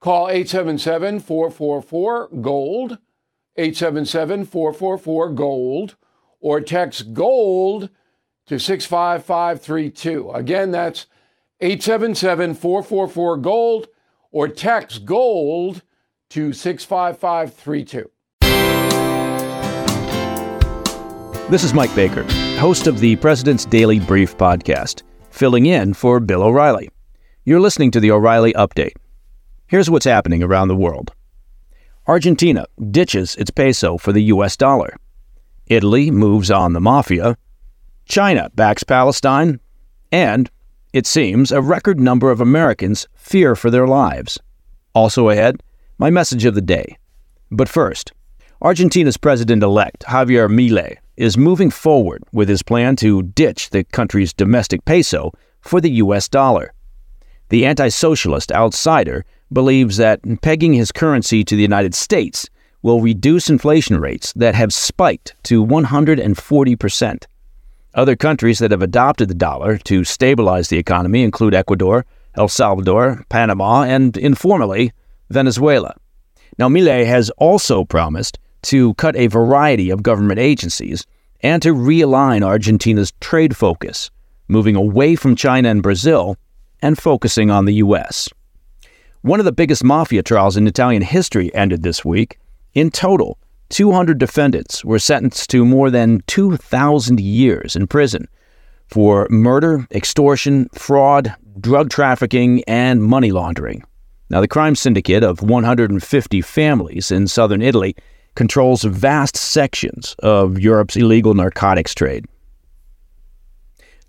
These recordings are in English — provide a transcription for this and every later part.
Call 877 444 GOLD, 877 444 GOLD, or text GOLD to 65532. Again, that's 877 444 GOLD, or text GOLD to 65532. This is Mike Baker, host of the President's Daily Brief podcast, filling in for Bill O'Reilly. You're listening to the O'Reilly Update. Here's what's happening around the world Argentina ditches its peso for the US dollar. Italy moves on the mafia. China backs Palestine. And, it seems, a record number of Americans fear for their lives. Also ahead, my message of the day. But first, Argentina's president elect, Javier Milei, is moving forward with his plan to ditch the country's domestic peso for the US dollar. The anti socialist outsider believes that pegging his currency to the United States will reduce inflation rates that have spiked to 140%. Other countries that have adopted the dollar to stabilize the economy include Ecuador, El Salvador, Panama, and informally, Venezuela. Now, Milei has also promised to cut a variety of government agencies and to realign Argentina's trade focus, moving away from China and Brazil and focusing on the U.S. One of the biggest mafia trials in Italian history ended this week. In total, 200 defendants were sentenced to more than 2,000 years in prison for murder, extortion, fraud, drug trafficking, and money laundering. Now, the crime syndicate of 150 families in southern Italy controls vast sections of Europe's illegal narcotics trade.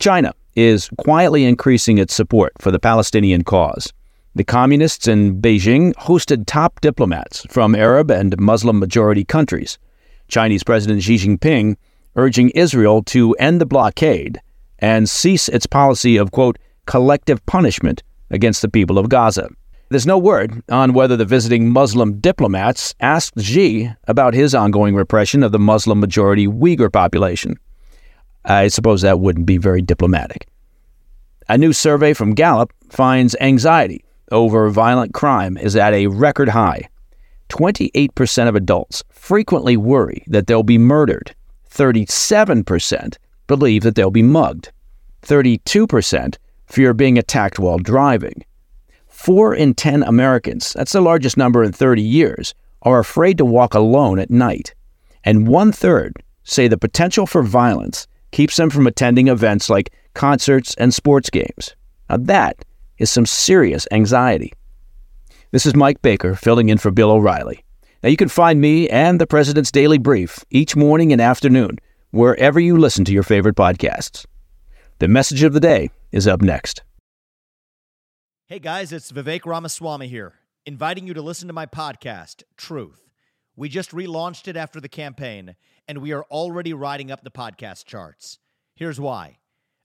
China is quietly increasing its support for the Palestinian cause. The communists in Beijing hosted top diplomats from Arab and Muslim majority countries. Chinese President Xi Jinping urging Israel to end the blockade and cease its policy of, quote, collective punishment against the people of Gaza. There's no word on whether the visiting Muslim diplomats asked Xi about his ongoing repression of the Muslim majority Uyghur population. I suppose that wouldn't be very diplomatic. A new survey from Gallup finds anxiety over violent crime is at a record high. 28% of adults frequently worry that they'll be murdered. 37% believe that they'll be mugged. 32% fear being attacked while driving. Four in 10 Americans, that's the largest number in 30 years, are afraid to walk alone at night. And one third say the potential for violence keeps them from attending events like concerts and sports games. Now, that is some serious anxiety. This is Mike Baker filling in for Bill O'Reilly. Now, you can find me and the President's Daily Brief each morning and afternoon wherever you listen to your favorite podcasts. The message of the day is up next. Hey guys, it's Vivek Ramaswamy here, inviting you to listen to my podcast, Truth. We just relaunched it after the campaign, and we are already riding up the podcast charts. Here's why.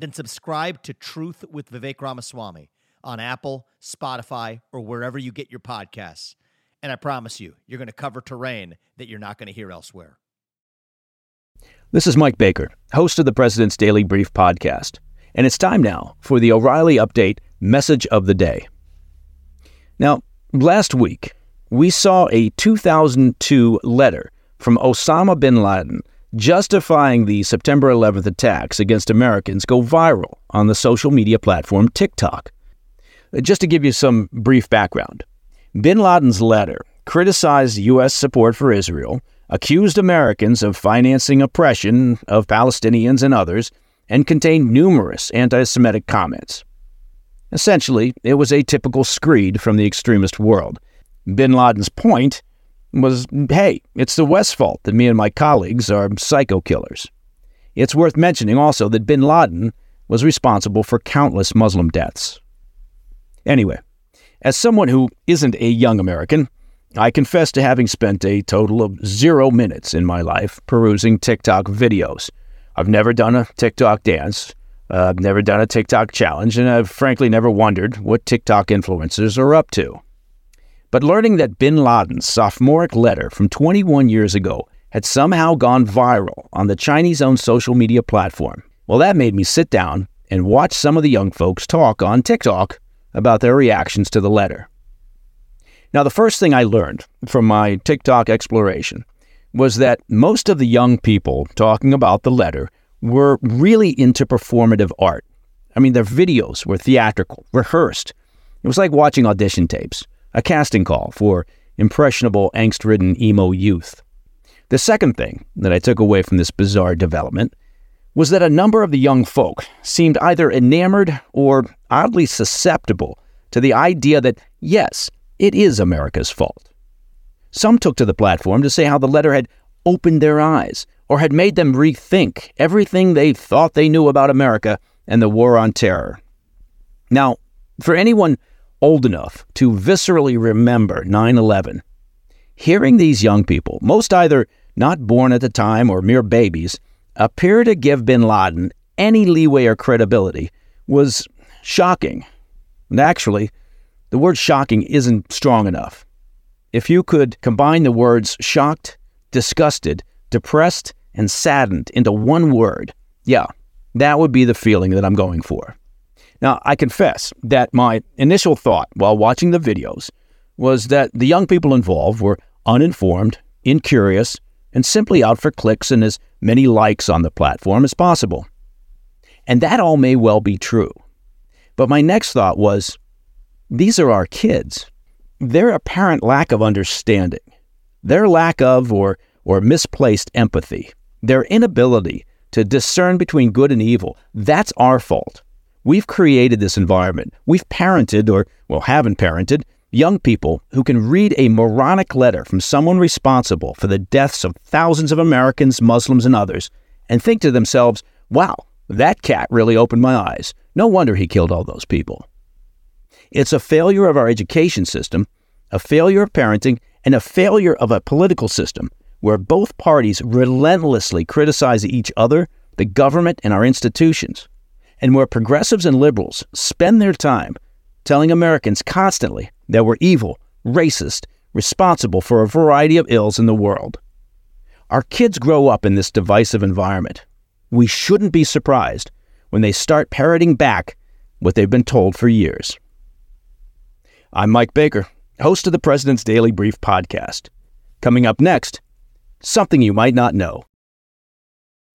then subscribe to Truth with Vivek Ramaswamy on Apple, Spotify, or wherever you get your podcasts. And I promise you, you're going to cover terrain that you're not going to hear elsewhere. This is Mike Baker, host of the President's Daily Brief podcast, and it's time now for the O'Reilly Update Message of the Day. Now, last week, we saw a 2002 letter from Osama bin Laden justifying the September 11th attacks against Americans go viral on the social media platform TikTok. Uh, just to give you some brief background, bin Laden's letter criticized U.S. support for Israel accused Americans of financing oppression of Palestinians and others, and contained numerous anti Semitic comments. Essentially, it was a typical screed from the extremist world. Bin Laden's point was hey, it's the West's fault that me and my colleagues are psycho killers. It's worth mentioning also that bin Laden was responsible for countless Muslim deaths. Anyway, as someone who isn't a young American, I confess to having spent a total of zero minutes in my life perusing TikTok videos. I've never done a TikTok dance. Uh, I've never done a TikTok challenge, and I've frankly never wondered what TikTok influencers are up to. But learning that bin Laden's sophomoric letter from 21 years ago had somehow gone viral on the Chinese owned social media platform, well, that made me sit down and watch some of the young folks talk on TikTok about their reactions to the letter. Now, the first thing I learned from my TikTok exploration was that most of the young people talking about the letter were really into performative art. I mean, their videos were theatrical, rehearsed. It was like watching audition tapes, a casting call for impressionable, angst ridden emo youth. The second thing that I took away from this bizarre development was that a number of the young folk seemed either enamored or oddly susceptible to the idea that, yes, it is America's fault. Some took to the platform to say how the letter had opened their eyes or had made them rethink everything they thought they knew about America and the war on terror. Now, for anyone old enough to viscerally remember 9 11, hearing these young people, most either not born at the time or mere babies, appear to give bin Laden any leeway or credibility was shocking. And actually, the word shocking isn't strong enough. If you could combine the words shocked, disgusted, depressed, and saddened into one word, yeah, that would be the feeling that I'm going for. Now, I confess that my initial thought while watching the videos was that the young people involved were uninformed, incurious, and simply out for clicks and as many likes on the platform as possible. And that all may well be true. But my next thought was these are our kids. Their apparent lack of understanding, their lack of or, or misplaced empathy, their inability to discern between good and evil, that's our fault. We've created this environment. We've parented, or, well, haven't parented, young people who can read a moronic letter from someone responsible for the deaths of thousands of Americans, Muslims, and others, and think to themselves, wow, that cat really opened my eyes. No wonder he killed all those people. It's a failure of our education system, a failure of parenting, and a failure of a political system where both parties relentlessly criticize each other, the government, and our institutions, and where progressives and liberals spend their time telling Americans constantly that we're evil, racist, responsible for a variety of ills in the world. Our kids grow up in this divisive environment. We shouldn't be surprised when they start parroting back what they've been told for years. I'm Mike Baker, host of the President's Daily Brief podcast. Coming up next, something you might not know.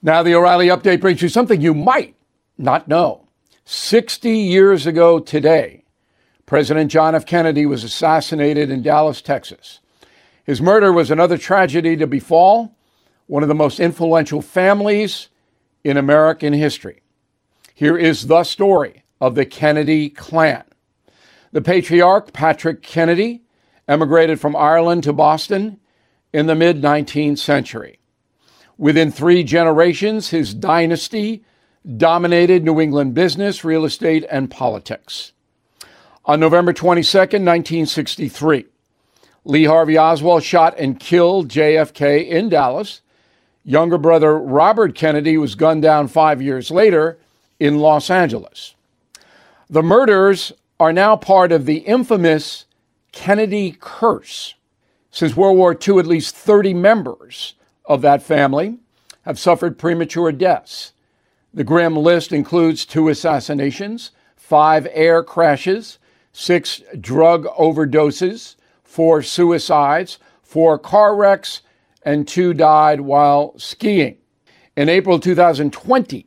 Now, the O'Reilly update brings you something you might not know. 60 years ago today, President John F. Kennedy was assassinated in Dallas, Texas. His murder was another tragedy to befall one of the most influential families in American history. Here is the story of the Kennedy clan. The patriarch, Patrick Kennedy, emigrated from Ireland to Boston in the mid 19th century. Within three generations, his dynasty dominated New England business, real estate, and politics. On November 22, 1963, Lee Harvey Oswald shot and killed JFK in Dallas. Younger brother Robert Kennedy was gunned down five years later in Los Angeles. The murders are now part of the infamous Kennedy curse. Since World War II, at least 30 members of that family have suffered premature deaths. The grim list includes two assassinations, five air crashes, six drug overdoses, four suicides, four car wrecks, and two died while skiing. In April 2020,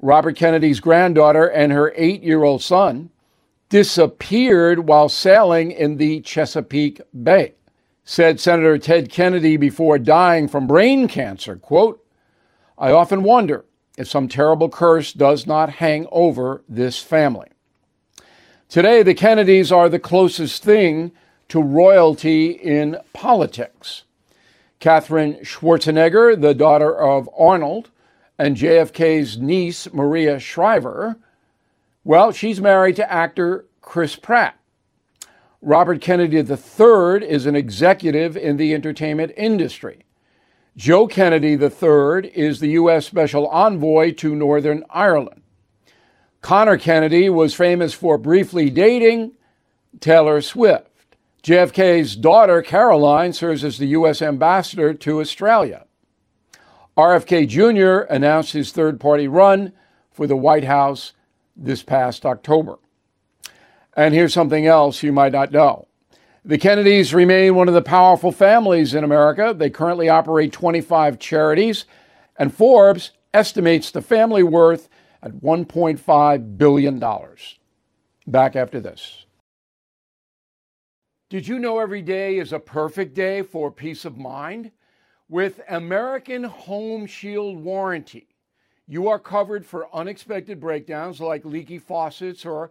Robert Kennedy's granddaughter and her eight year old son disappeared while sailing in the Chesapeake Bay said Senator Ted Kennedy before dying from brain cancer, quote, I often wonder if some terrible curse does not hang over this family. Today, the Kennedys are the closest thing to royalty in politics. Katherine Schwarzenegger, the daughter of Arnold, and JFK's niece, Maria Shriver, well, she's married to actor Chris Pratt. Robert Kennedy III is an executive in the entertainment industry. Joe Kennedy III is the U.S. Special Envoy to Northern Ireland. Conor Kennedy was famous for briefly dating Taylor Swift. JFK's daughter, Caroline, serves as the U.S. Ambassador to Australia. RFK Jr. announced his third party run for the White House this past October. And here's something else you might not know. The Kennedys remain one of the powerful families in America. They currently operate 25 charities, and Forbes estimates the family worth at $1.5 billion. Back after this. Did you know every day is a perfect day for peace of mind? With American Home Shield Warranty, you are covered for unexpected breakdowns like leaky faucets or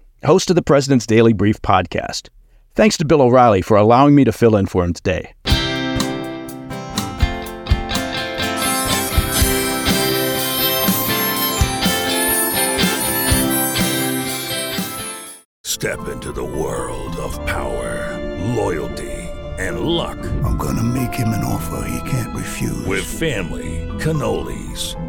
host of the President's Daily Brief podcast. Thanks to Bill O'Reilly for allowing me to fill in for him today. Step into the world of power, loyalty, and luck. I'm going to make him an offer he can't refuse. With family, cannolis,